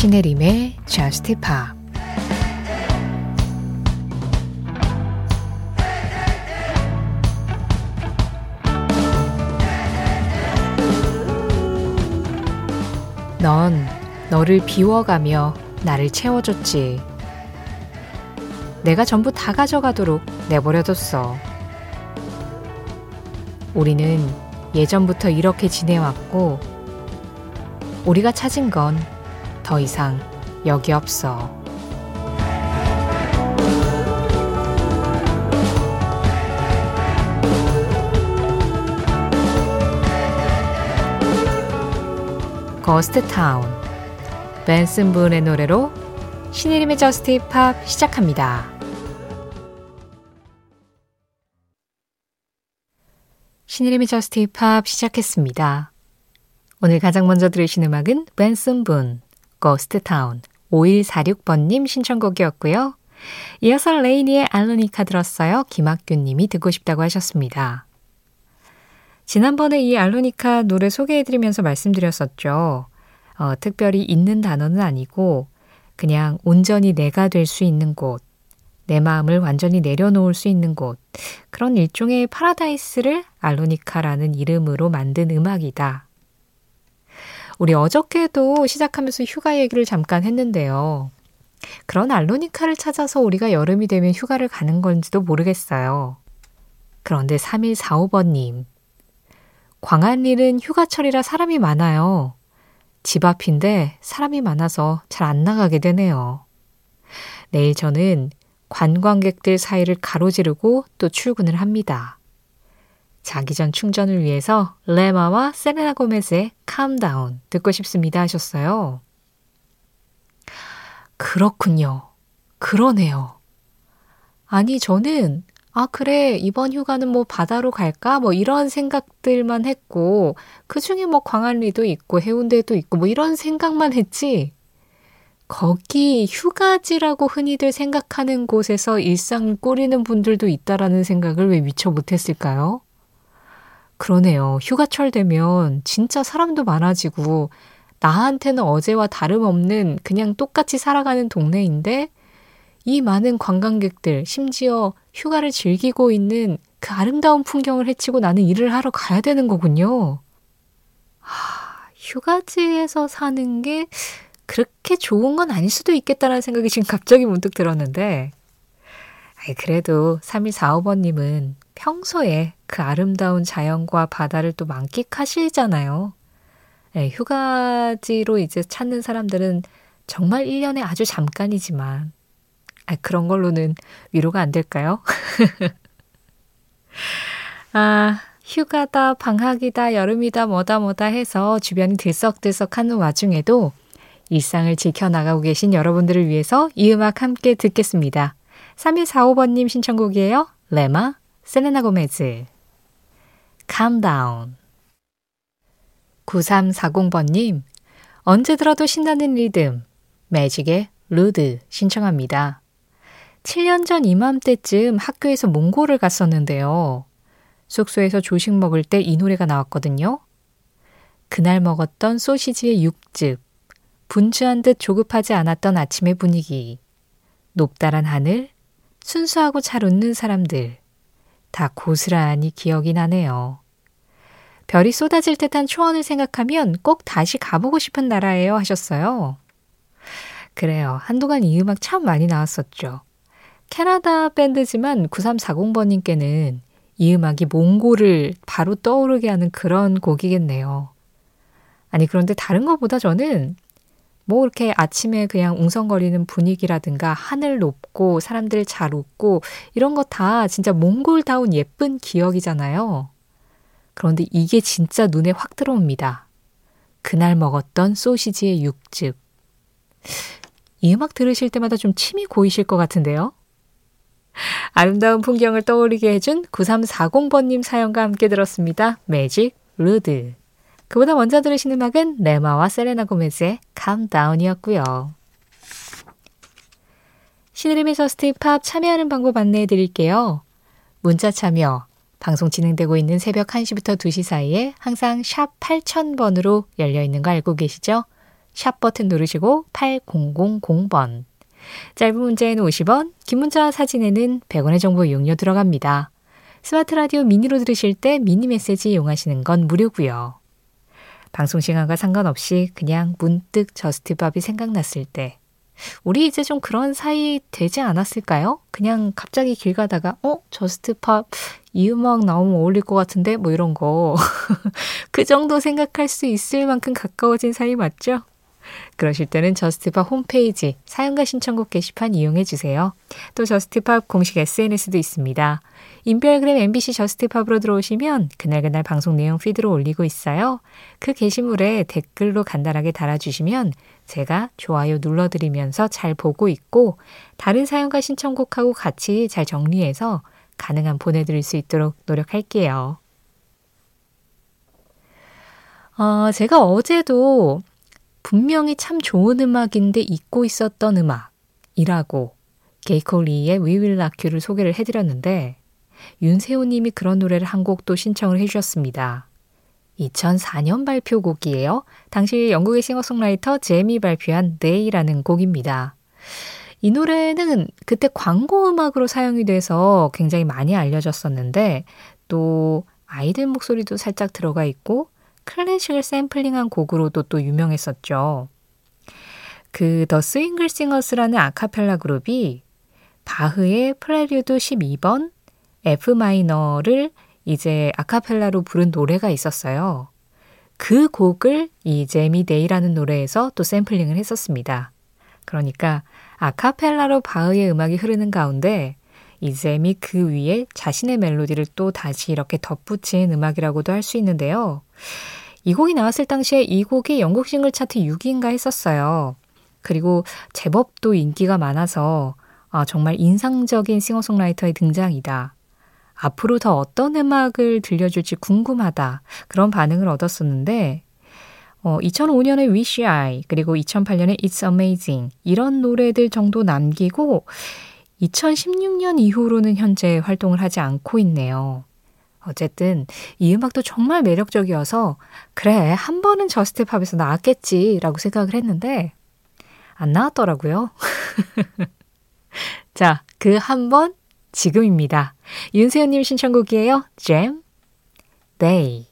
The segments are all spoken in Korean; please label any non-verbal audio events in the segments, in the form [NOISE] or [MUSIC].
신혜림의 Just Pop 넌 너를 비워가며 나를 채워줬지. 내가 전부 다 가져가도록 내버려뒀어. 우리는 예전부터 이렇게 지내왔고, 우리가 찾은 건 더 이상 여기 없어. 거스트 타운 벤슨 분의 노래로 신이름의 저스트 힙합 시작합니다. 신혜림의 Just Pop 시작했습니다. 오늘 가장 먼저 들으신 음악은 벤슨 분, Ghost Town 5146번님 신청곡이었고요. 이어서 레이니의 Alonica 들었어요. 김학규님이 듣고 싶다고 하셨습니다. 지난번에 이 Alonica 노래 소개해드리면서 말씀드렸었죠. 어, 특별히 있는 단어는 아니고 그냥 온전히 내가 될 수 있는 곳, 내 마음을 완전히 내려놓을 수 있는 곳, 그런 일종의 파라다이스를 알로니카라는 이름으로 만든 음악이다. 우리 어저께도 시작하면서 휴가 얘기를 잠깐 했는데요. 그런 알로니카를 찾아서 우리가 여름이 되면 휴가를 가는 건지도 모르겠어요. 그런데 3145번님, 광안리는 휴가철이라 사람이 많아요. 집 앞인데 사람이 많아서 잘 안 나가게 되네요. 내일 저는 관광객들 사이를 가로지르고 또 출근을 합니다. 자기 전 충전을 위해서 레마와 세레나 고메스의 캄다운 듣고 싶습니다 하셨어요. 그렇군요. 그러네요. 아니, 저는 아, 그래. 이번 휴가는 뭐 바다로 갈까? 뭐 이런 생각들만 했고, 그 중에 뭐 광안리도 있고, 해운대도 있고, 뭐 이런 생각만 했지. 거기 휴가지라고 흔히들 생각하는 곳에서 일상을 꾸리는 분들도 있다라는 생각을 왜 미처 못했을까요? 그러네요. 휴가철 되면 진짜 사람도 많아지고, 나한테는 어제와 다름없는 그냥 똑같이 살아가는 동네인데, 이 많은 관광객들, 심지어 휴가를 즐기고 있는 그 아름다운 풍경을 헤치고 나는 일을 하러 가야 되는 거군요. 하, 휴가지에서 사는 게 그렇게 좋은 건 아닐 수도 있겠다는 생각이 지금 갑자기 문득 들었는데, 그래도 3145번님은 평소에 그 아름다운 자연과 바다를 또 만끽하시잖아요. 네, 휴가지로 이제 찾는 사람들은 정말 1년에 아주 잠깐이지만 아, 그런 걸로는 위로가 안 될까요? [LAUGHS] 아, 휴가다, 방학이다, 여름이다, 뭐다, 뭐다 해서 주변이 들썩들썩 하는 와중에도 일상을 지켜나가고 계신 여러분들을 위해서 이 음악 함께 듣겠습니다. 3145번님 신청곡이에요. 레마, 세레나 고메즈. Calm down. 9340번님, 언제 들어도 신나는 리듬, 매직의 루드 신청합니다. 7년 전 이맘때쯤 학교에서 몽골을 갔었는데요. 숙소에서 조식 먹을 때 이 노래가 나왔거든요. 그날 먹었던 소시지의 육즙, 분주한 듯 조급하지 않았던 아침의 분위기, 높다란 하늘, 순수하고 잘 웃는 사람들, 다 고스란히 기억이 나네요. 별이 쏟아질 듯한 초원을 생각하면 꼭 다시 가보고 싶은 나라예요 하셨어요. 그래요. 한동안 이 음악 참 많이 나왔었죠. 캐나다 밴드지만 9340번님께는 이 음악이 몽골을 바로 떠오르게 하는 그런 곡이겠네요. 아니, 그런데 다른 것보다 저는 뭐 이렇게 아침에 그냥 웅성거리는 분위기라든가 하늘 높고 사람들 잘 웃고 이런 거 다 진짜 몽골다운 예쁜 기억이잖아요. 그런데 이게 진짜 눈에 확 들어옵니다. 그날 먹었던 소시지의 육즙. 이 음악 들으실 때마다 좀 침이 고이실 것 같은데요? 아름다운 풍경을 떠오르게 해준 9340번님 사연과 함께 들었습니다. 매직 Rude. 그보다 먼저 들으신 음악은 레마와 세레나 고메즈의 Calm Down이었고요. 신혜림의 Just Pop 참여하는 방법 안내해 드릴게요. 문자 참여, 방송 진행되고 있는 새벽 1시부터 2시 사이에 항상 샵 8000번으로 열려 있는 거 알고 계시죠? 샵 버튼 누르시고 8000번. 짧은 문자에는 50원, 긴 문자 사진에는 100원의 정보 이용료 들어갑니다. 스마트 라디오 미니로 들으실 때 미니 메시지 이용하시는 건 무료고요. 방송 시간과 상관없이 그냥 문득 Just Pop이 생각났을 때 우리 이제 좀 그런 사이 되지 않았을까요? 그냥 갑자기 길 가다가 어 Just Pop 이 음악 나오면 어울릴 것 같은데 뭐 이런 거 [LAUGHS] 그 정도 생각할 수 있을 만큼 가까워진 사이 맞죠? 그러실 때는 Just Pop 홈페이지 사연과 신청곡 게시판 이용해 주세요. 또 Just Pop 공식 SNS도 있습니다. 인별그램 MBC Just Pop으로 들어오시면 그날그날 방송 내용 피드로 올리고 있어요. 그 게시물에 댓글로 간단하게 달아주시면 제가 좋아요 눌러드리면서 잘 보고 있고 다른 사연과 신청곡하고 같이 잘 정리해서 가능한 보내드릴 수 있도록 노력할게요. 어, 제가 어제도 분명히 참 좋은 음악인데 잊고 있었던 음악이라고 게이콜리의 You를 소개를 해드렸는데 윤세호 님이 그런 노래를 한 곡도 신청을 해주셨습니다. 2004년 발표곡이에요. 당시 영국의 싱어송라이터 제미 발표한 Day라는 곡입니다. 이 노래는 그때 광고 음악으로 사용이 돼서 굉장히 많이 알려졌었는데 또 아이들 목소리도 살짝 들어가 있고 클래식을 샘플링한 곡으로도 또 유명했었죠. 그 The Swingle Singers라는 아카펠라 그룹이 바흐의 프레류드 12번 F 마이너를 이제 아카펠라로 부른 노래가 있었어요. 그 곡을 이 제미 데이라는 노래에서 또 샘플링을 했었습니다. 그러니까 아카펠라로 바흐의 음악이 흐르는 가운데 이 잼이 그 위에 자신의 멜로디를 또 다시 이렇게 덧붙인 음악이라고도 할 수 있는데요. 이 곡이 나왔을 당시에 이 곡이 영국 싱글 차트 6위인가 했었어요. 그리고 제법 또 인기가 많아서 아, 정말 인상적인 싱어송라이터의 등장이다. 앞으로 더 어떤 음악을 들려줄지 궁금하다. 그런 반응을 얻었었는데, 어, 2005년에 Wish I, 그리고 2008년에 It's Amazing, 이런 노래들 정도 남기고, 2016년 이후로는 현재 활동을 하지 않고 있네요. 어쨌든 이 음악도 정말 매력적이어서 그래 한 번은 저스트 팝에서 나왔겠지라고 생각을 했는데 안 나왔더라고요. [LAUGHS] 자, 그 한 번 지금입니다. 윤세현님 신청곡이에요. Day.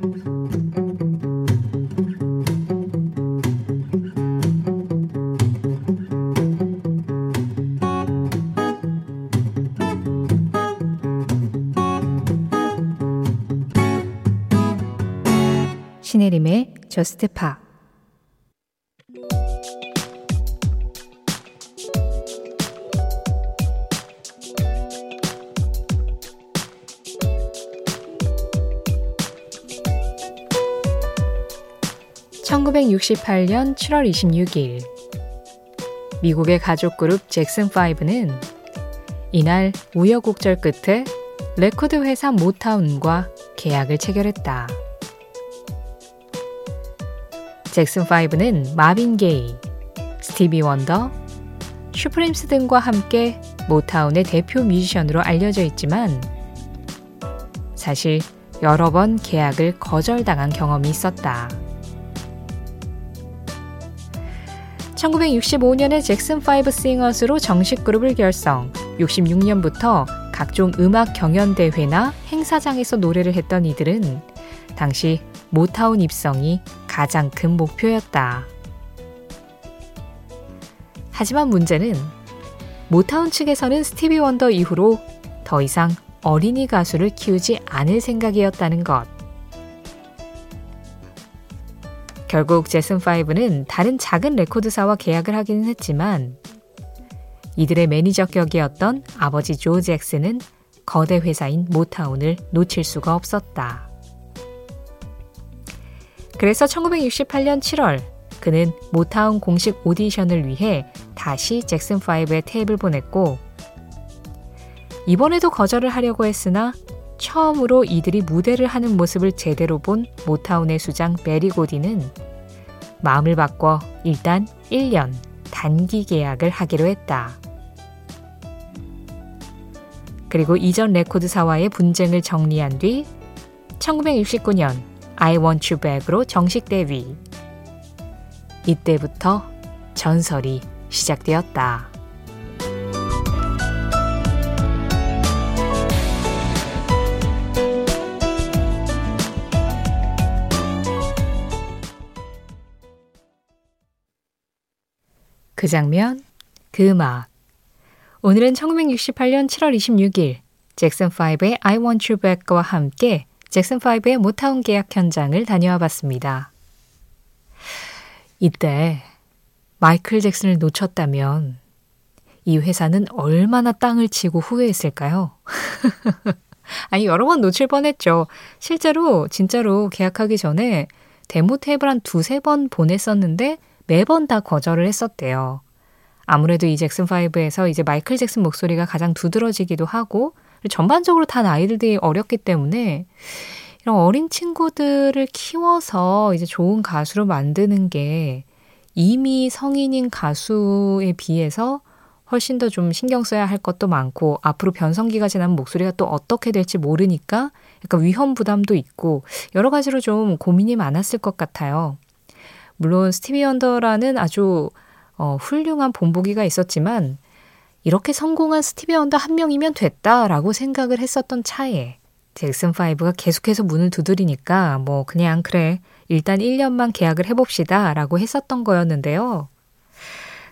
신 저스트 파 (1968년 7월 26일) 미국의 가족 그룹 잭슨 5는 이날 우여곡절 끝에 레코드 회사 모타운과 계약을 체결했다. 잭슨 5는 마빈 게이, 스티비 원더, 슈프림스 등과 함께 모타운의 대표 뮤지션으로 알려져 있지만 사실 여러 번 계약을 거절당한 경험이 있었다. 1965년에 잭슨 5 싱어스로 정식 그룹을 결성, 66년부터 각종 음악 경연 대회나 행사장에서 노래를 했던 이들은 당시 모타운 입성이 가장 큰 목표였다. 하지만 문제는 모타운 측에서는 스티비 원더 이후로 더 이상 어린이 가수를 키우지 않을 생각이었다는 것. 결국 잭슨5는 다른 작은 레코드사와 계약을 하기는 했지만 이들의 매니저 격이었던 아버지 조 잭슨은 거대 회사인 모타운을 놓칠 수가 없었다. 그래서 1968년 7월 그는 모타운 공식 오디션을 위해 다시 잭슨5의 테이프를 보냈고 이번에도 거절을 하려고 했으나 처음으로 이들이 무대를 하는 모습을 제대로 본 모타운의 수장 베리 고디는 마음을 바꿔 일단 1년 단기 계약을 하기로 했다. 그리고 이전 레코드사와의 분쟁을 정리한 뒤 1969년 I Want You Back으로 정식 데뷔. 이때부터 전설이 시작되었다. 그 장면, 그 음악. 오늘은 1968년 7월 26일 잭슨5의 I Want You Back과 함께 잭슨5의 모타운 계약 현장을 다녀와 봤습니다. 이때 마이클 잭슨을 놓쳤다면 이 회사는 얼마나 땅을 치고 후회했을까요? [LAUGHS] 아니, 여러 번 놓칠 뻔했죠. 실제로, 진짜로 계약하기 전에 데모 테이블 한 두세 번 보냈었는데 매번 다 거절을 했었대요. 아무래도 이 잭슨 5에서 이제 마이클 잭슨 목소리가 가장 두드러지기도 하고 전반적으로 다 아이들이 어렸기 때문에 이런 어린 친구들을 키워서 이제 좋은 가수로 만드는 게 이미 성인인 가수에 비해서 훨씬 더 좀 신경 써야 할 것도 많고 앞으로 변성기가 지나면 목소리가 또 어떻게 될지 모르니까 약간 위험 부담도 있고 여러 가지로 좀 고민이 많았을 것 같아요. 물론 스티비 원더라는 아주 어, 훌륭한 본보기가 있었지만 이렇게 성공한 스티비 원더 한 명이면 됐다라고 생각을 했었던 차에 잭슨5가 계속해서 문을 두드리니까 뭐 그냥 그래 일단 1년만 계약을 해봅시다 라고 했었던 거였는데요.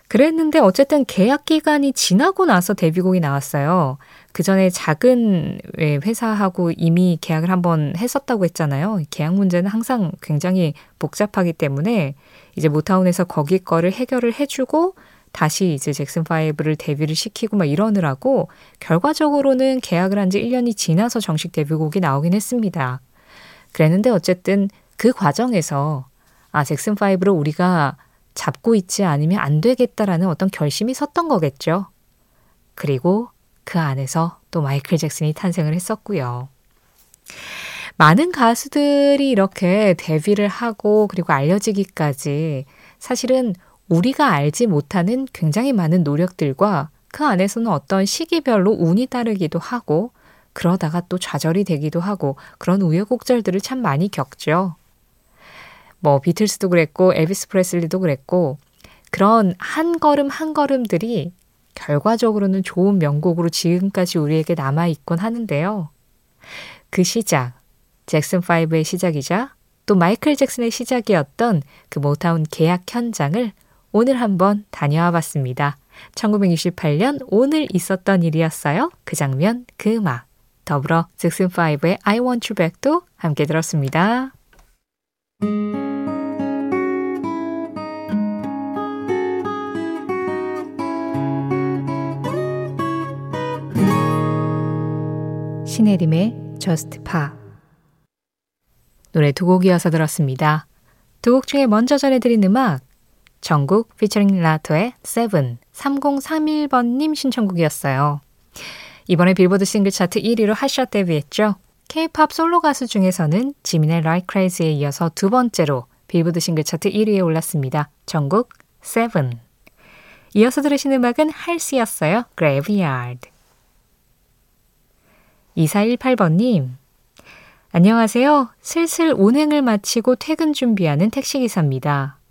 그랬는데 어쨌든 계약 기간이 지나고 나서 데뷔곡이 나왔어요. 그 전에 작은 회사하고 이미 계약을 한번 했었다고 했잖아요. 계약 문제는 항상 굉장히 복잡하기 때문에 이제 모타운에서 거기 거를 해결을 해주고 다시 이제 잭슨 5를 데뷔를 시키고 막 이러느라고 결과적으로는 계약을 한 지 1년이 지나서 정식 데뷔곡이 나오긴 했습니다. 그랬는데 어쨌든 그 과정에서 아, 잭슨 5를 우리가 잡고 있지 않으면 안 되겠다라는 어떤 결심이 섰던 거겠죠. 그리고 그 안에서 또 마이클 잭슨이 탄생을 했었고요. 많은 가수들이 이렇게 데뷔를 하고 그리고 알려지기까지 사실은 우리가 알지 못하는 굉장히 많은 노력들과 그 안에서는 어떤 시기별로 운이 따르기도 하고 그러다가 또 좌절이 되기도 하고 그런 우여곡절들을 참 많이 겪죠. 뭐 비틀스도 그랬고 엘비스 프레슬리도 그랬고 그런 한 걸음 한 걸음들이 결과적으로는 좋은 명곡으로 지금까지 우리에게 남아 있곤 하는데요. 그 시작, 잭슨 5의 시작이자 또 마이클 잭슨의 시작이었던 그 모타운 계약 현장을 오늘 한번 다녀와 봤습니다. 1968년 오늘 있었던 일이었어요. 그 장면, 그 음악. 더불어 잭슨 5의 I Want You Back도 함께 들었습니다. 신혜림의 Just Pop 노래 두 곡 이어서 들었습니다. 두 곡 중에 먼저 전해드린 음악 정국 피처링 라토의 Seven 3031번님 신청곡이었어요. 이번에 빌보드 싱글 차트 1위로 핫샷 데뷔했죠. K-팝 솔로 가수 중에서는 지민의 Like Crazy에 이어서 두 번째로 빌보드 싱글 차트 1위에 올랐습니다. 정국 Seven. 이어서 들으신 음악은 할시였어요. Graveyard. 2418번님, 안녕하세요. 슬슬 운행을 마치고 퇴근 준비하는 택시기사입니다.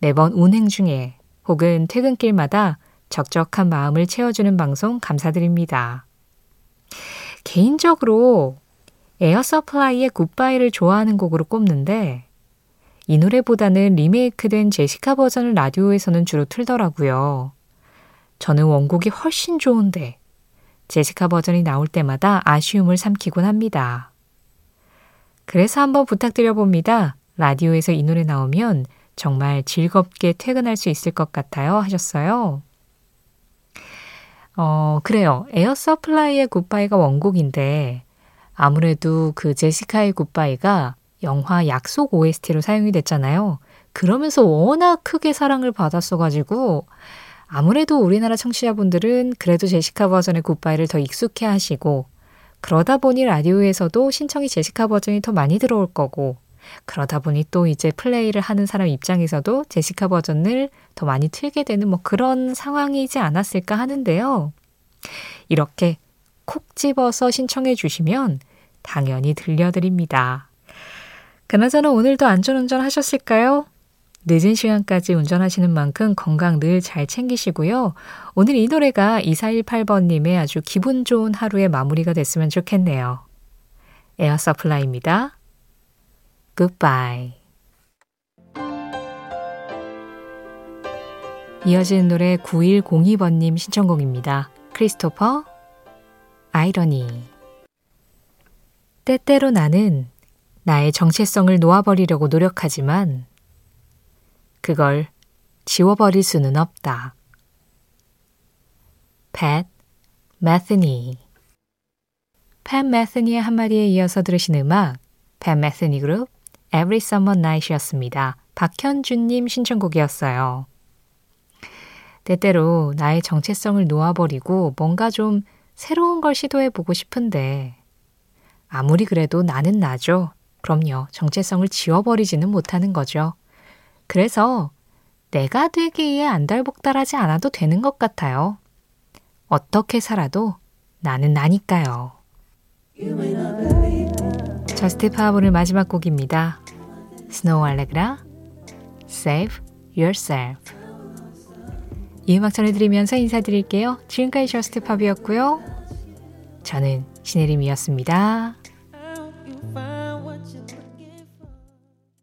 매번 운행 중에 혹은 퇴근길마다 적적한 마음을 채워주는 방송 감사드립니다. 개인적으로 에어 서플라이의 굿바이를 좋아하는 곡으로 꼽는데 이 노래보다는 리메이크된 제시카 버전을 라디오에서는 주로 틀더라고요. 저는 원곡이 훨씬 좋은데 제시카 버전이 나올 때마다 아쉬움을 삼키곤 합니다. 그래서 한번 부탁드려 봅니다. 라디오에서 이 노래 나오면 정말 즐겁게 퇴근할 수 있을 것 같아요. 하셨어요. 어, 그래요. 에어 서플라이의 굿바이가 원곡인데 아무래도 그 제시카의 굿바이가 영화 약속 OST로 사용이 됐잖아요. 그러면서 워낙 크게 사랑을 받았어가지고 아무래도 우리나라 청취자분들은 그래도 제시카 버전의 굿바이를 더 익숙해 하시고 그러다 보니 라디오에서도 신청이 제시카 버전이 더 많이 들어올 거고 그러다 보니 또 이제 플레이를 하는 사람 입장에서도 제시카 버전을 더 많이 틀게 되는 뭐 그런 상황이지 않았을까 하는데요. 이렇게 콕 집어서 신청해 주시면 당연히 들려드립니다. 그나저나 오늘도 안전운전 하셨을까요? 늦은 시간까지 운전하시는 만큼 건강 늘 잘 챙기시고요. 오늘 이 노래가 2418번님의 아주 기분 좋은 하루의 마무리가 됐으면 좋겠네요. 에어 서플라이입니다. Goodbye. 이어지는 노래 9102번님 신청곡입니다. 크리스토퍼, 아이러니. 때때로 나는 나의 정체성을 놓아버리려고 노력하지만 그걸 지워버릴 수는 없다. 팻 매스니 팻 매스니의 한마디에 이어서 들으신 음악 팻 매스니 그룹 Every Summer Night이었습니다. 박현준님 신청곡이었어요. 때때로 나의 정체성을 놓아버리고 뭔가 좀 새로운 걸 시도해보고 싶은데 아무리 그래도 나는 나죠. 그럼요. 정체성을 지워버리지는 못하는 거죠. 그래서 내가 되기에 안달복달하지 않아도 되는 것 같아요. 어떻게 살아도 나는 나니까요. 저스트 파워블의 마지막 곡입니다. 스노우 알레그라 Save Yourself 이 음악 전해드리면서 인사드릴게요. 지금까지 Just Pop이었고요. 저는 신혜림이었습니다.